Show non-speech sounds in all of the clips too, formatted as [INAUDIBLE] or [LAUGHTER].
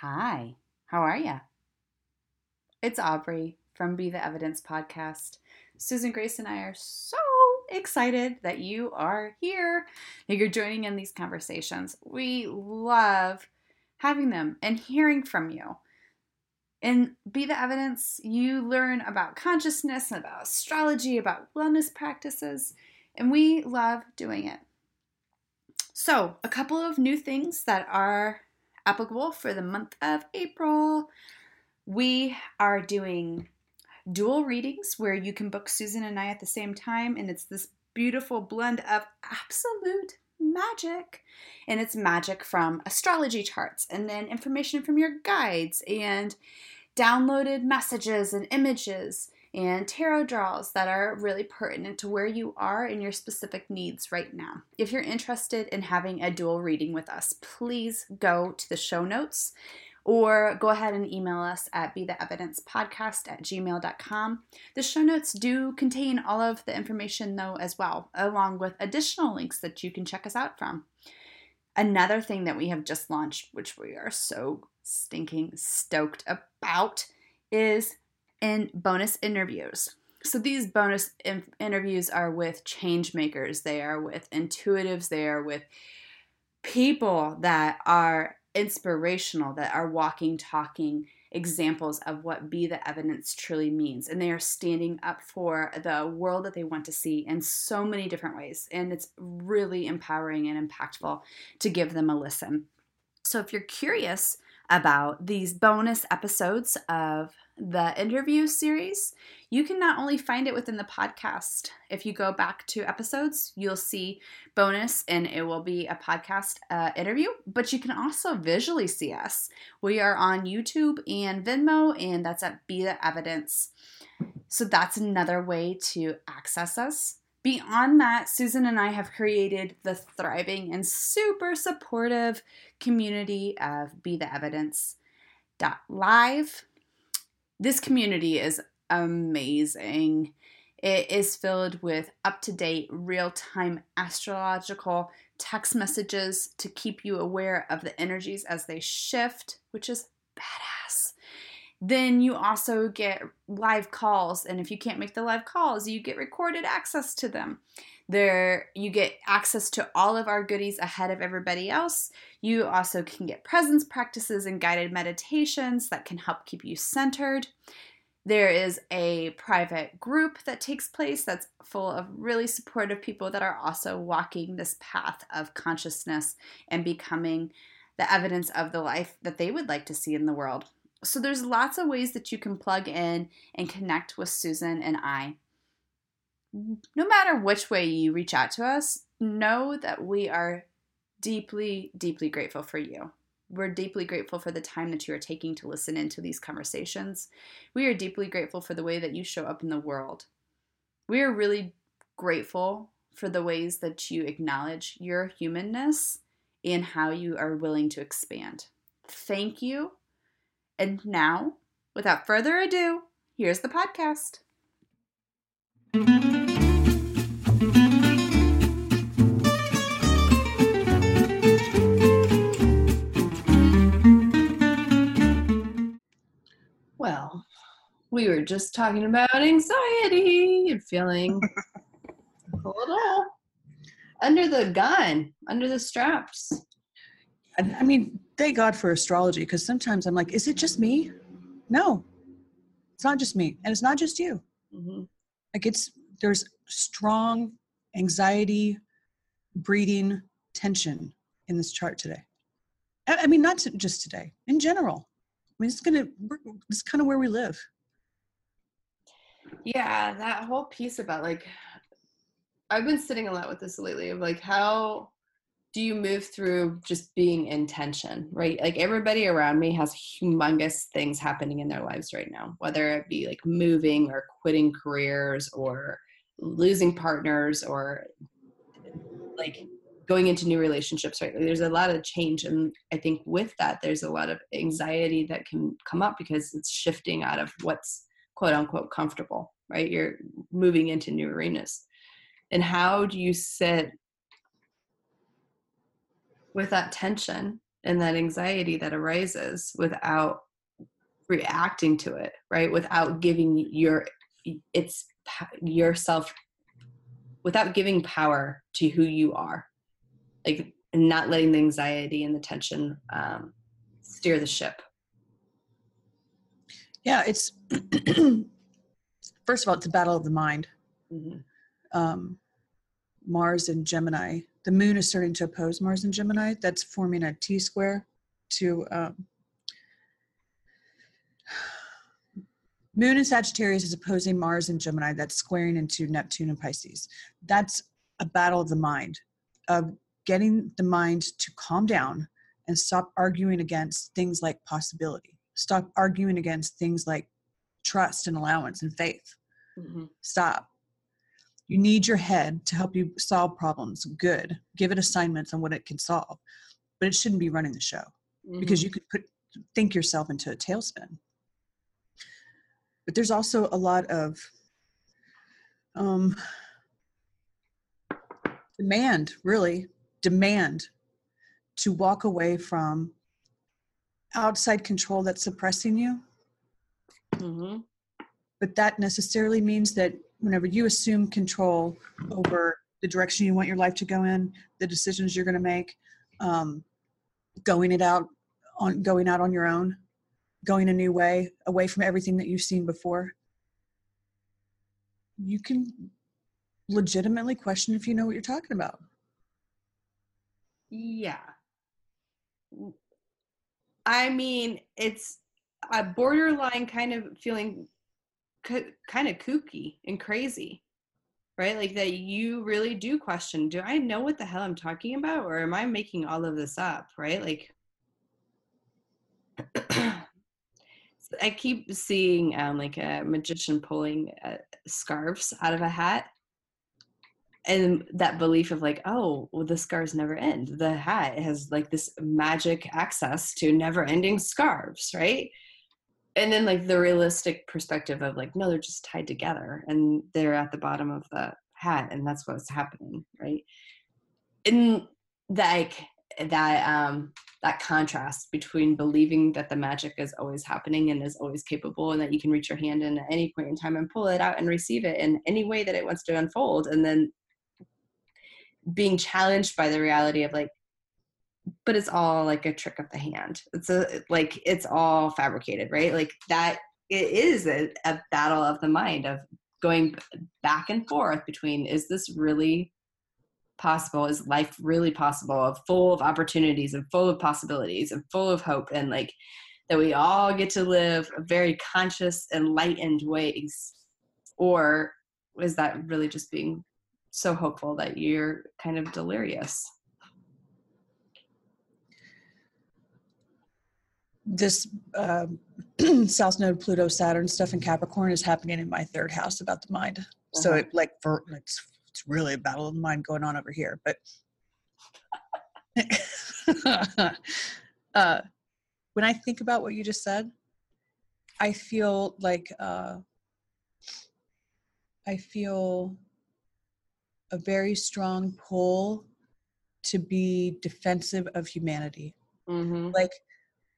Hi, how are you? It's Aubrey from Be the Evidence podcast. Susan Grace and I are so excited that you are here and you're joining in these conversations. We love having them and hearing from you. And Be the Evidence, you learn about consciousness, about astrology, about wellness practices, and we love doing it. So, a couple of new things that are applicable for the month of April. We are doing dual readings where you can book Susan and I at the same time, and it's this beautiful blend of absolute magic. And it's magic from astrology charts, and then information from your guides, and downloaded messages and images and tarot draws that are really pertinent to where you are and your specific needs right now. If you're interested in having a dual reading with us, please go to the show notes or go ahead and email us at be the evidence podcast at gmail.com. The show notes do contain all of the information though as well, along with additional links that you can check us out from. Another thing that we have just launched, which we are so stinking stoked about, is in bonus interviews. So these bonus in- interviews are with change makers, they are with intuitives, they are with people that are inspirational, that are walking, talking examples of what be the evidence truly means. And they are standing up for the world that they want to see in so many different ways. And it's really empowering and impactful to give them a listen. So if you're curious about these bonus episodes of the interview series, you can not only find it within the podcast. If you go back to episodes, you'll see bonus and it will be a podcast uh, interview, but you can also visually see us. We are on YouTube and Vimeo, and that's at Be the Evidence. So that's another way to access us. Beyond that, Susan and I have created the thriving and super supportive community of Be the Evidence. Live this community is amazing. It is filled with up to date, real time astrological text messages to keep you aware of the energies as they shift, which is badass. Then you also get live calls, and if you can't make the live calls, you get recorded access to them. There, you get access to all of our goodies ahead of everybody else. You also can get presence practices and guided meditations that can help keep you centered. There is a private group that takes place that's full of really supportive people that are also walking this path of consciousness and becoming the evidence of the life that they would like to see in the world. So, there's lots of ways that you can plug in and connect with Susan and I no matter which way you reach out to us, know that we are deeply, deeply grateful for you. We're deeply grateful for the time that you are taking to listen into these conversations. We are deeply grateful for the way that you show up in the world. We are really grateful for the ways that you acknowledge your humanness and how you are willing to expand. Thank you. And now, without further ado, here's the podcast. Well, we were just talking about anxiety and feeling [LAUGHS] a little under the gun, under the straps. I mean, thank God for astrology because sometimes I'm like, is it just me? No, it's not just me, and it's not just you. Mm-hmm. Like it's there's strong anxiety breeding tension in this chart today. I mean, not to, just today, in general. I mean, it's gonna, it's kind of where we live. Yeah, that whole piece about like, I've been sitting a lot with this lately of like, how do you move through just being in tension, right? Like everybody around me has humongous things happening in their lives right now, whether it be like moving or quitting careers or losing partners or like going into new relationships, right? There's a lot of change. And I think with that, there's a lot of anxiety that can come up because it's shifting out of what's quote unquote comfortable, right? You're moving into new arenas. And how do you sit with that tension and that anxiety that arises without reacting to it right? Without giving your it's yourself without giving power to who you are. Like not letting the anxiety and the tension um, steer the ship. Yeah it's [CLEARS THROAT] first of all it's a battle of the mind. Mm-hmm. um, mars and gemini the moon is starting to oppose mars and gemini that's forming a t square to um, Moon in Sagittarius is opposing Mars and Gemini. That's squaring into Neptune and Pisces. That's a battle of the mind, of getting the mind to calm down and stop arguing against things like possibility. Stop arguing against things like trust and allowance and faith. Mm-hmm. Stop. You need your head to help you solve problems. Good. Give it assignments on what it can solve, but it shouldn't be running the show mm-hmm. because you could put think yourself into a tailspin but there's also a lot of um, demand, really, demand to walk away from outside control that's suppressing you. Mm-hmm. But that necessarily means that whenever you assume control over the direction you want your life to go in, the decisions you're going to make, um, going it out on going out on your own, going a new way, away from everything that you've seen before, you can legitimately question if you know what you're talking about. Yeah. I mean, it's a borderline kind of feeling kind of kooky and crazy, right? Like that you really do question do I know what the hell I'm talking about or am I making all of this up, right? Like, [CLEARS THROAT] I keep seeing um, like a magician pulling uh, scarves out of a hat, and that belief of like, oh, well, the scars never end. The hat has like this magic access to never-ending scarves, right? And then like the realistic perspective of like, no, they're just tied together, and they're at the bottom of the hat, and that's what's happening, right? And like that um that contrast between believing that the magic is always happening and is always capable and that you can reach your hand in at any point in time and pull it out and receive it in any way that it wants to unfold and then being challenged by the reality of like but it's all like a trick of the hand. It's a like it's all fabricated right? Like that it is a, a battle of the mind of going back and forth between is this really possible? Is life really possible? Of full of opportunities and full of possibilities and full of hope and like that we all get to live a very conscious enlightened ways or is that really just being so hopeful that you're kind of delirious this uh, [CLEARS THROAT] south node pluto saturn stuff in capricorn is happening in my third house about the mind uh-huh. so it like for it's it's really a battle of mind going on over here. But [LAUGHS] uh, when I think about what you just said, I feel like uh, I feel a very strong pull to be defensive of humanity. Mm-hmm. Like,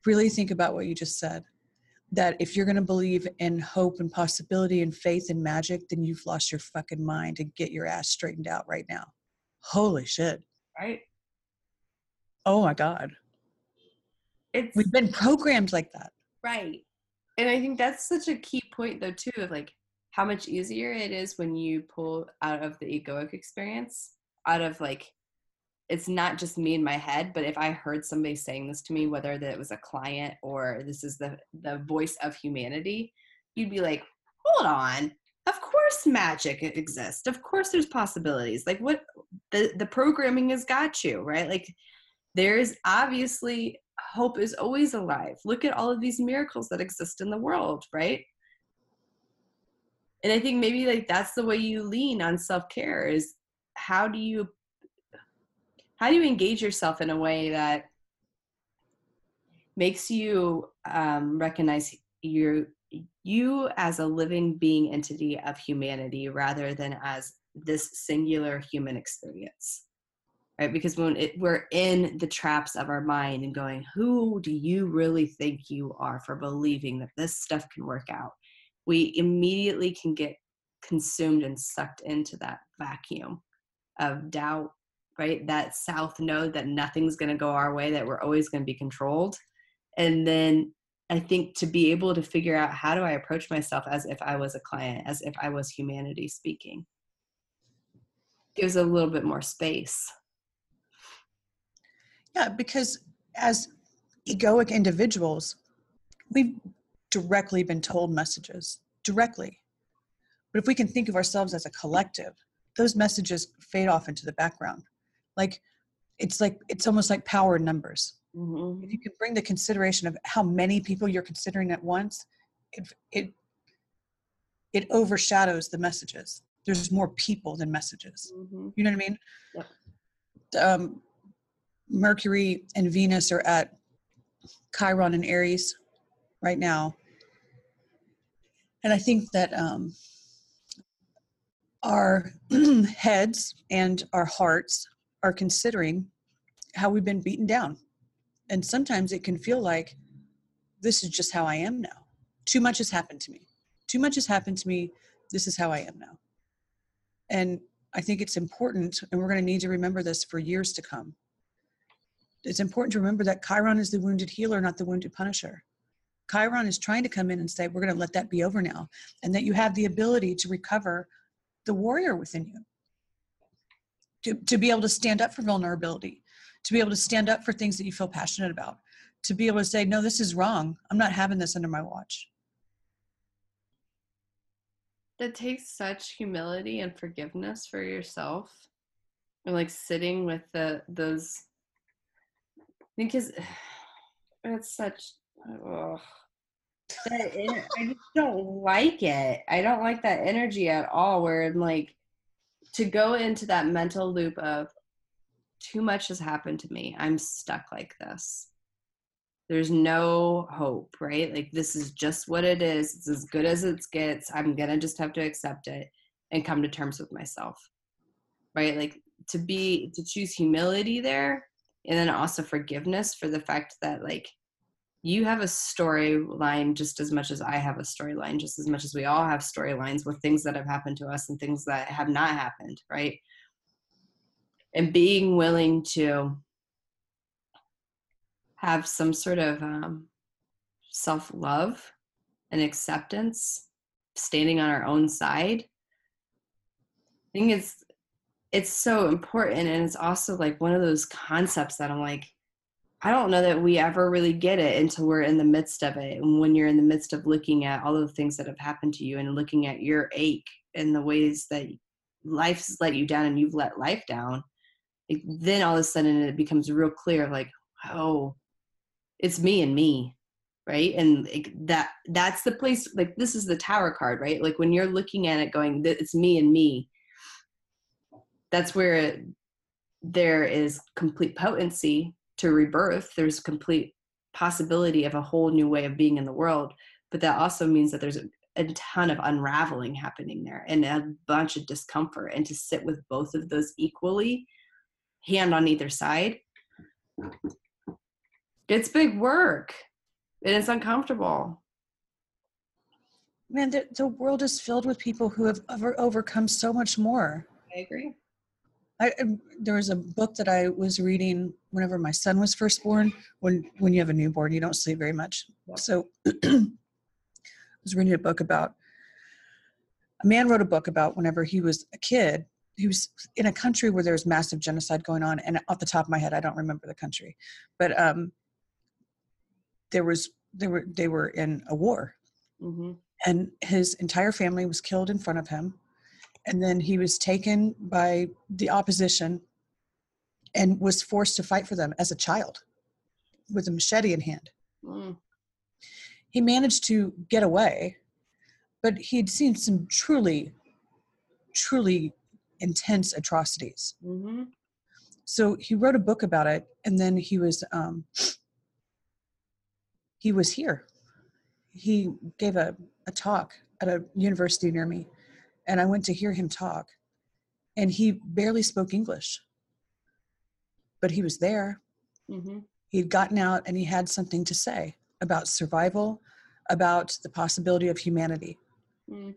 really think about what you just said that if you're going to believe in hope and possibility and faith and magic, then you've lost your fucking mind and get your ass straightened out right now. Holy shit. Right. Oh my God. It's, We've been programmed like that. Right. And I think that's such a key point, though, too, of like how much easier it is when you pull out of the egoic experience, out of like it's not just me in my head but if i heard somebody saying this to me whether that it was a client or this is the the voice of humanity you'd be like hold on. Of course magic exists. Of course there's possibilities. Like what the the programming has got you right? Like there's obviously hope is always alive. Look at all of these miracles that exist in the world right? And i think maybe like that's the way you lean on self-care is how do you how do you engage yourself in a way that makes you um, recognize you you as a living being entity of humanity rather than as this singular human experience right? Because when it, we're in the traps of our mind and going, who do you really think you are for believing that this stuff can work out? We immediately can get consumed and sucked into that vacuum of doubt, right? That south node that nothing's going to go our way, that we're always going to be controlled. And then I think to be able to figure out how do I approach myself as if I was a client, as if I was humanity speaking, gives a little bit more space. Yeah, because as egoic individuals, we've directly been told messages directly. But if we can think of ourselves as a collective, those messages fade off into the background. Like it's like it's almost like power in numbers. Mm-hmm. If you can bring the consideration of how many people you're considering at once, it it it overshadows the messages. There's more people than messages. Mm-hmm. You know what I mean? Yep. Um, Mercury and Venus are at Chiron and Aries right now, and I think that um, our [CLEARS THROAT] heads and our hearts are considering how we've been beaten down. And sometimes it can feel like this is just how I am now. Too much has happened to me. Too much has happened to me. This is how I am now. And I think it's important, and we're going to need to remember this for years to come. It's important to remember that Chiron is the wounded healer, not the wounded punisher. Chiron is trying to come in and say, We're going to let that be over now, and that you have the ability to recover the warrior within you to, to be able to stand up for vulnerability to be able to stand up for things that you feel passionate about to be able to say no this is wrong i'm not having this under my watch that takes such humility and forgiveness for yourself and like sitting with the those because [SIGHS] it's such oh, that I just don't like it. I don't like that energy at all. Where I'm like, to go into that mental loop of too much has happened to me. I'm stuck like this. There's no hope, right? Like this is just what it is. It's as good as it gets. I'm gonna just have to accept it and come to terms with myself, right? Like to be to choose humility there, and then also forgiveness for the fact that like you have a storyline just as much as I have a storyline, just as much as we all have storylines with things that have happened to us and things that have not happened, right? And being willing to have some sort of um, self love and acceptance, standing on our own side. I think it's it's so important, and it's also like one of those concepts that I'm like, I don't know that we ever really get it until we're in the midst of it. And when you're in the midst of looking at all of the things that have happened to you and looking at your ache and the ways that life's let you down and you've let life down, then all of a sudden it becomes real clear like, oh, it's me and me. Right. And that that's the place like this is the tower card, right? Like when you're looking at it going, it's me and me. That's where it, there is complete potency to rebirth there's a complete possibility of a whole new way of being in the world but that also means that there's a, a ton of unraveling happening there and a bunch of discomfort and to sit with both of those equally hand on either side it's big work and it's uncomfortable. Man the, the world is filled with people who have over, overcome so much more. I agree I, there was a book that I was reading whenever my son was first born. When when you have a newborn, you don't sleep very much. So [CLEARS THROAT] I was reading a book about a man wrote a book about whenever he was a kid. He was in a country where there was massive genocide going on, and off the top of my head, I don't remember the country, but um, there was they were they were in a war, mm-hmm. and his entire family was killed in front of him and then he was taken by the opposition and was forced to fight for them as a child with a machete in hand. Mm. He managed to get away, but he'd seen some truly, truly intense atrocities. Mm-hmm. So he wrote a book about it, and then he was um, he was here. He gave a, a talk at a university near me and I went to hear him talk, and he barely spoke English. but he was there. Mm-hmm. He'd gotten out and he had something to say about survival, about the possibility of humanity. Mm.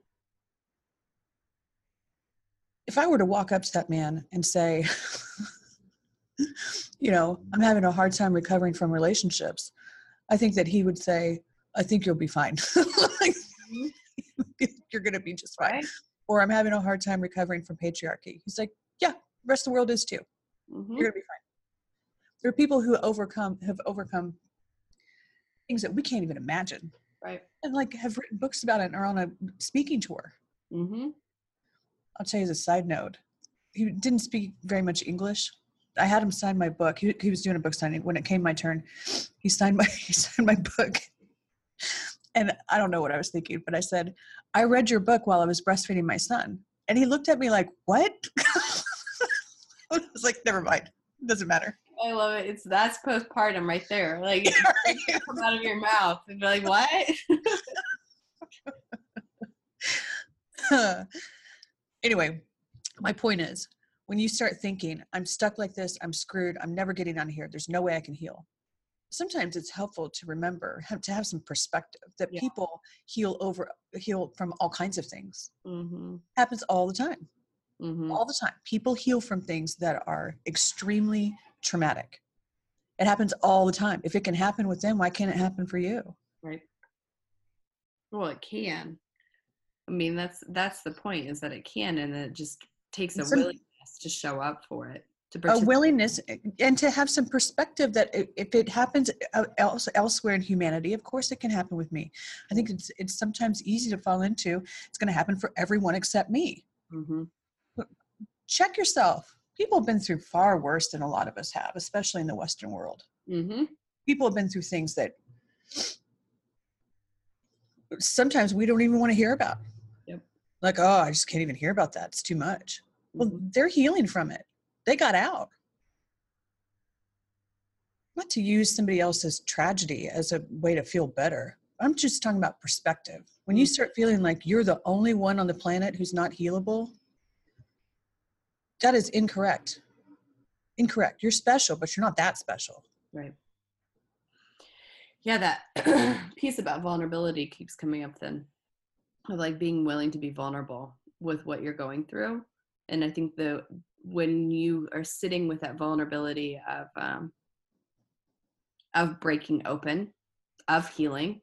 If I were to walk up to that man and say, [LAUGHS] you know, I'm having a hard time recovering from relationships, I think that he would say, I think you'll be fine. [LAUGHS] like, [LAUGHS] you're going to be just fine. Right. Or I'm having a hard time recovering from patriarchy. He's like, yeah, the rest of the world is too. Mhm. You're to be fine. There are people who overcome, have overcome things that we can't even imagine Right. and like have written books about it and are on a speaking tour. Mm-hmm. I'll tell you as a side note, he didn't speak very much English. I had him sign my book. He, he was doing a book signing. When it came my turn, he signed my [LAUGHS] he signed my book. And I don't know what I was thinking, but I said, I read your book while I was breastfeeding my son. And he looked at me like, What? [LAUGHS] I was like, never mind. It Doesn't matter. I love it. It's that's postpartum right there. Like [LAUGHS] [LAUGHS] come out of your mouth and be like, what? anyway, my point is when you start thinking, I'm stuck like this, I'm screwed, I'm never getting out of here, there's no way I can heal. Sometimes it's helpful to remember, have, to have some perspective that Yeah. people heal over, heal from all kinds of things. mm-hmm. happens all the time, Mm-hmm. all the time. People heal from things that are extremely traumatic. It happens all the time. If it can happen with them, why can't it happen for you? Right. Well, it can. I mean, that's that's the point is that it can, and it just takes a willingness to show up for it. A willingness and to have some perspective that if it happens else, elsewhere in humanity of course it can happen with me. I think it's it's sometimes easy to fall into it's going to happen for everyone except me. Mm-hmm. check yourself. People have been through far worse than a lot of us have especially in the western world. Mm-hmm. people have been through things that sometimes we don't even want to hear about. Yep. like oh i just can't even hear about that. It's too much. Well Mhm. they're healing from it they got out not to use somebody else's tragedy as a way to feel better i'm just talking about perspective when you Mhm. start feeling like you're the only one on the planet who's not healable that is incorrect incorrect you're special but you're not that special Right. Yeah, that [CLEARS THROAT] piece about vulnerability keeps coming up then. Of like being willing to be vulnerable with what you're going through. And I think the when you are sitting with that vulnerability of um of breaking open, of healing,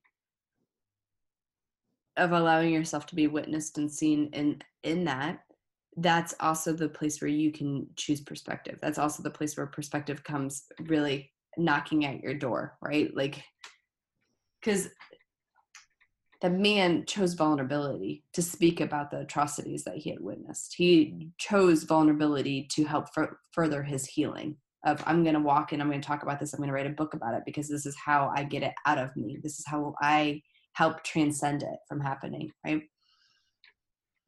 of allowing yourself to be witnessed and seen in in that, that's also the place where you can choose perspective. That's also the place where perspective comes really knocking at your door, right? Like, because the man chose vulnerability to speak about the atrocities that he had witnessed. He chose vulnerability to help fur- further his healing. Of I'm going to walk and I'm going to talk about this. I'm going to write a book about it because this is how I get it out of me. This is how I help transcend it from happening. Right?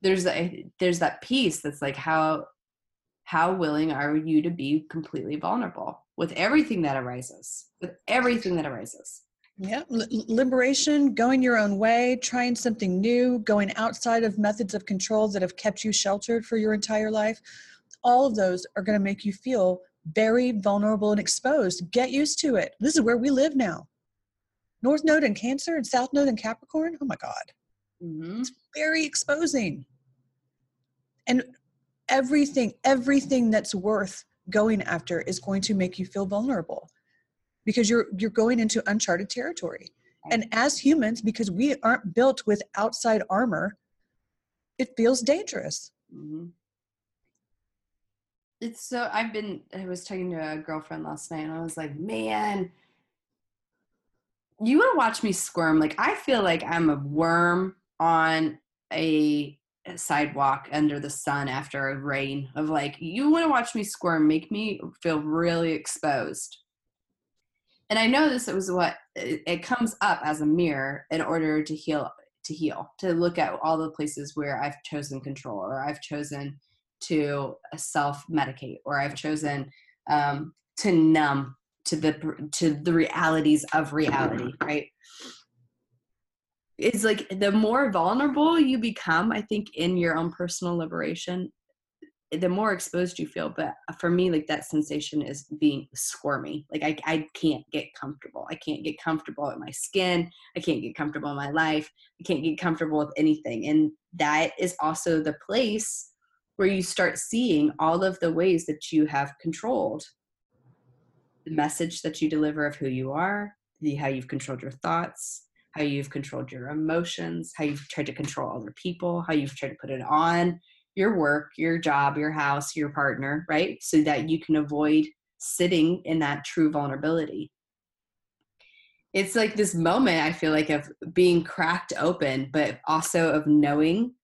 There's a, there's that piece that's like how how willing are you to be completely vulnerable with everything that arises with everything that arises Yeah, liberation, going your own way, trying something new, going outside of methods of control that have kept you sheltered for your entire life. All of those are going to make you feel very vulnerable and exposed. Get used to it. This is where we live now. North Node in Cancer and South Node in Capricorn. Oh my God. mm-hmm. Very exposing. And everything, everything that's worth going after is going to make you feel vulnerable because you're you're going into uncharted territory. And as humans because we aren't built with outside armor it feels dangerous. Mm-hmm. it's so i've been i was talking to a girlfriend last night and i was like man you want to watch me squirm? Like i feel like i'm a worm on a sidewalk under the sun after a rain of like you want to watch me squirm? Make me feel really exposed and i know this was what it, comes up as a mirror in order to heal to heal to look at all the places where i've chosen control or i've chosen to self medicate or i've chosen um, to numb to the to the realities of reality right? It's like the more vulnerable you become i think in your own personal liberation the more exposed you feel but for me like that sensation is being squirmy. Like I, I can't get comfortable. I can't get comfortable in my skin. I can't get comfortable in my life. I can't get comfortable with anything. And that is also the place where you start seeing all of the ways that you have controlled the message that you deliver of who you are the how you've controlled your thoughts how you've controlled your emotions how you've tried to control other people how you've tried to put it on your work, your job, your house, your partner, right? So that you can avoid sitting in that true vulnerability. It's like this moment, I feel like, of being cracked open, but also of knowing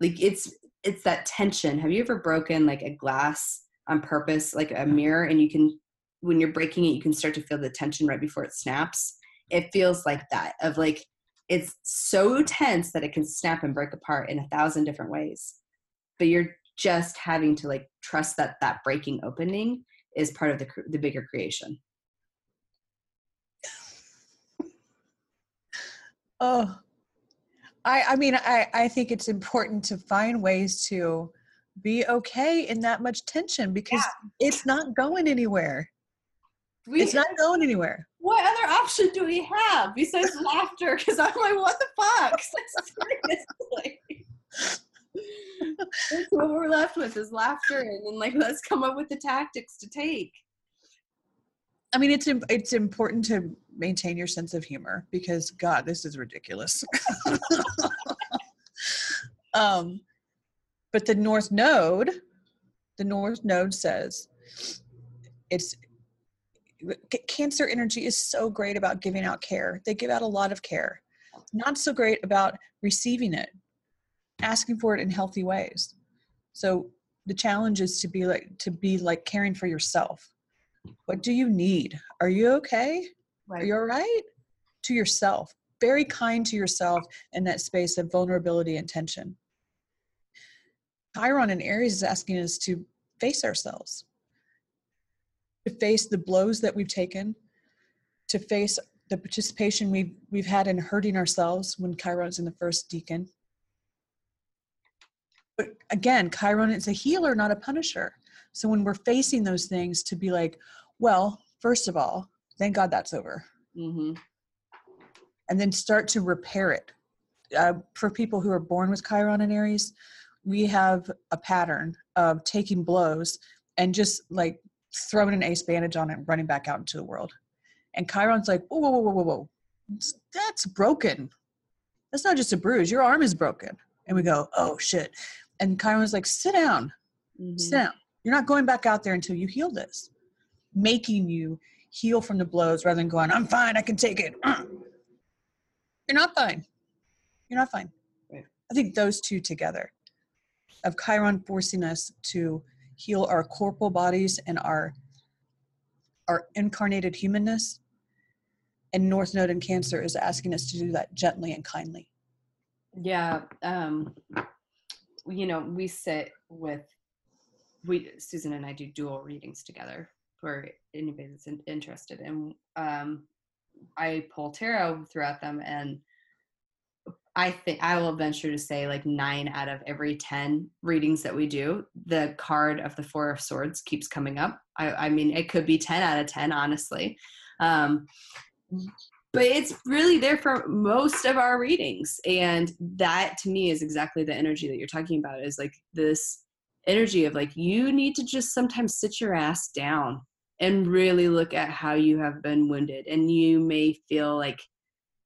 like it's it's that tension. Have you ever broken like a glass on purpose, like a mirror, and you can when you're breaking it, you can start to feel the tension right before it snaps? It feels like that, of like it's so tense that it can snap and break apart in a thousand different ways but you're just having to like trust that that breaking opening is part of the the bigger creation. [SIGHS] Oh. I i mean i i think it's important to find ways to be okay in that much tension because yeah. it's not going anywhere. We, it's not going anywhere. What other option do we have besides laughter? Because i'm like what the fuck [LAUGHS] [LAUGHS] That's what we're left with is laughter, and then like let's come up with the tactics to take. I mean, it's it's important to maintain your sense of humor because God, this is ridiculous. [LAUGHS] um, but the North Node, the North Node says it's cancer energy is so great about giving out care. They give out a lot of care. Not so great about receiving it asking for it in healthy ways. So the challenge is to be like to be like caring for yourself. What do you need? Are you okay? Right. are you all right to yourself. Very kind to yourself in that space of vulnerability and tension. Chiron in aries is asking us to face ourselves. To face the blows that we've taken. To face the participation we've we've had in hurting ourselves when chiron's in the first decan but again, Chiron is a healer, not a punisher. So when we're facing those things, to be like, well, first of all, thank God that's over. Mm-hmm. And then start to repair it. Uh, for people who are born with Chiron and Aries, we have a pattern of taking blows and just like throwing an ace bandage on it and running back out into the world. And Chiron's like, whoa, whoa, whoa, whoa, whoa. That's broken. That's not just a bruise. Your arm is broken. And we go, oh shit and Chiron was like, sit down, mm-hmm. sit down. You're not going back out there until you heal this, making you heal from the blows rather than going, I'm fine, I can take it. Uh. You're not fine. You're not fine. Right. I think those two together of Chiron forcing us to heal our corporal bodies and our our incarnated humanness and north node in cancer is asking us to do that gently and kindly yeah um you know, we sit with we Susan and I do dual readings together for anybody that's in, interested, and um, I pull tarot throughout them, and I think I will venture to say like nine out of every ten readings that we do, the card of the Four of Swords keeps coming up. I, I mean, it could be ten out of ten, honestly. Um, but it's really there for most of our readings. And that to me is exactly the energy that you're talking about is like this energy of like you need to just sometimes sit your ass down and really look at how you have been wounded. And you may feel like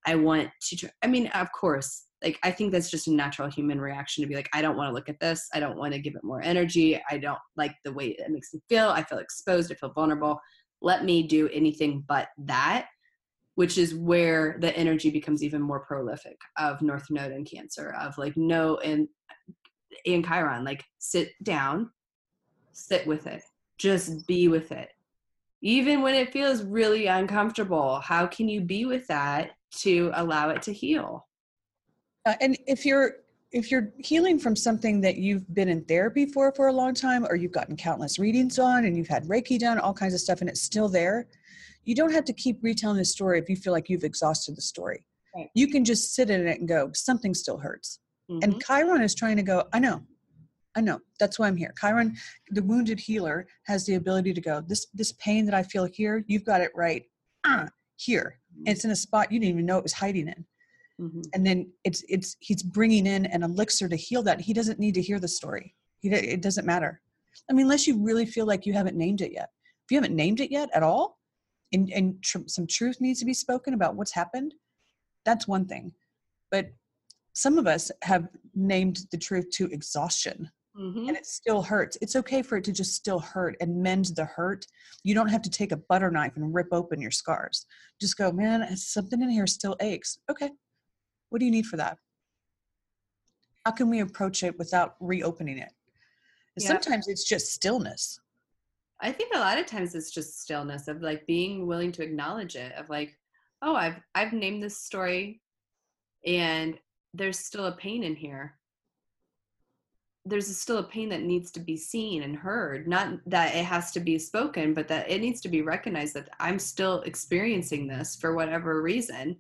i want to try. i mean of course like i think that's just a natural human reaction to be like i don't want to look at this. I don't want to give it more energy. I don't like the way it makes me feel. I feel exposed. I feel vulnerable. Let me do anything but that which is where the energy becomes even more prolific of North Node and Cancer, of like no and in Chiron, like sit down, sit with it, just be with it. Even when it feels really uncomfortable, how can you be with that to allow it to heal? Uh, and if you're if you're healing from something that you've been in therapy for for a long time or you've gotten countless readings on and you've had reiki done all kinds of stuff and it's still there you don't have to keep retelling the story if you feel like you've exhausted the story. Right. You can just sit in it and go, something still hurts. Mm-hmm. And Chiron is trying to go, I know, I know. That's why I'm here. Chiron, the wounded healer, has the ability to go, this this pain that I feel here, you've got it right ah, here. And it's in a spot you didn't even know it was hiding in. Mm-hmm. And then it's it's he's bringing in an elixir to heal that. He doesn't need to hear the story. He, it doesn't matter. I mean, unless you really feel like you haven't named it yet. If you haven't named it yet at all, and, and tr- some truth needs to be spoken about what's happened, that's one thing. But some of us have named the truth to exhaustion mm-hmm. and it still hurts. It's okay for it to just still hurt and mend the hurt. You don't have to take a butter knife and rip open your scars. Just go, man, something in here still aches. Okay. What do you need for that? How can we approach it without reopening it? Yeah. Sometimes it's just stillness. I think a lot of times it's just stillness of like being willing to acknowledge it of like, oh, I've I've named this story and there's still a pain in here. There's still a pain that needs to be seen and heard not that it has to be spoken but that it needs to be recognized that i'm still experiencing this for whatever reason.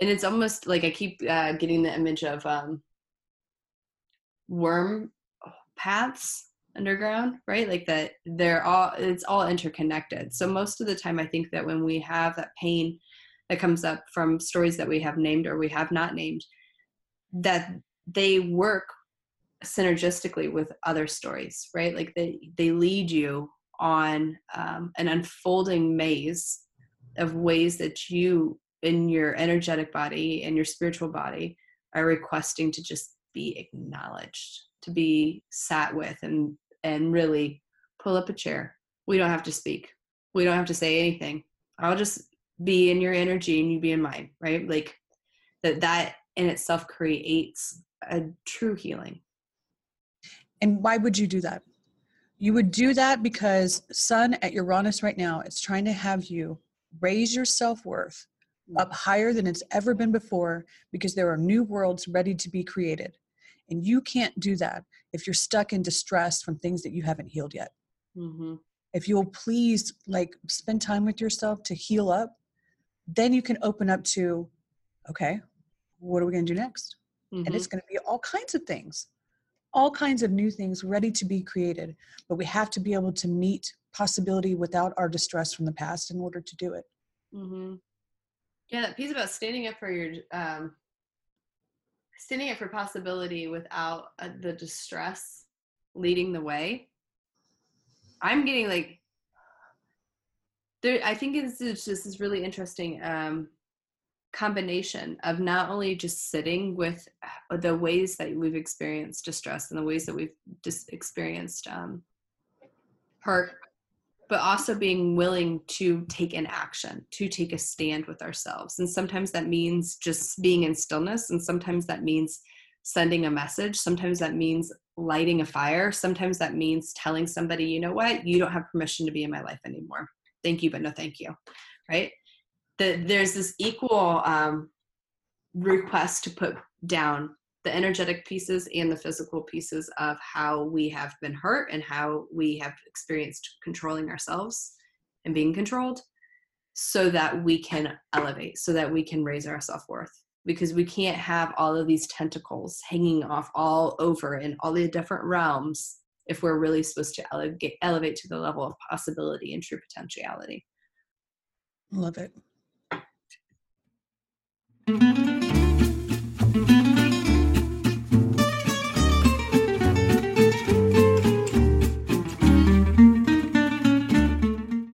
And it's almost like i keep uh, getting the image of um, worm paths underground right? Like that they're all it's all interconnected. So most of the time i think that when we have that pain that comes up from stories that we have named or we have not named that they work synergistically with other stories right? Like they they lead you on um, an unfolding maze of ways that you in your energetic body and your spiritual body are requesting to just be acknowledged to be sat with and and really pull up a chair. We don't have to speak. We don't have to say anything. I'll just be in your energy and you be in mine right? Like that that in itself creates a true healing. And why would you do that? You would do that because Sun at Uranus right now is trying to have you raise your self worth up higher than it's ever been before because there are new worlds ready to be created. And you can't do that if you're stuck in distress from things that you haven't healed yet. Mm-hmm. If you'll please like spend time with yourself to heal up, then you can open up to, okay, what are we going to do next? Mm-hmm. And it's mm-hmm. going to be all kinds of things all kinds of new things ready to be created, but we have to be able to meet possibility without our distress from the past in order to do it. Mm-hmm. Yeah, that piece about standing up for your um, standing up for possibility without uh, the distress leading the way. I'm getting like there. I think it's just this is really interesting. Um, combination of not only just sitting with uh, the ways that we've experienced distress and the ways that we've just experienced um, hurt but also being willing to take an action to take a stand with ourselves. And sometimes that means just being in stillness and sometimes that means sending a message. Sometimes that means lighting a fire. Sometimes that means telling somebody you know what? You don't have permission to be in my life anymore. Thank you but no thank you. Right? That there's this equal um, request to put down the energetic pieces and the physical pieces of how we have been hurt and how we have experienced controlling ourselves and being controlled so that we can elevate so that we can raise our self-worth because we can't have all of these tentacles hanging off all over in all the different realms if we're really supposed to elevate, elevate to the level of possibility and true potentiality love it.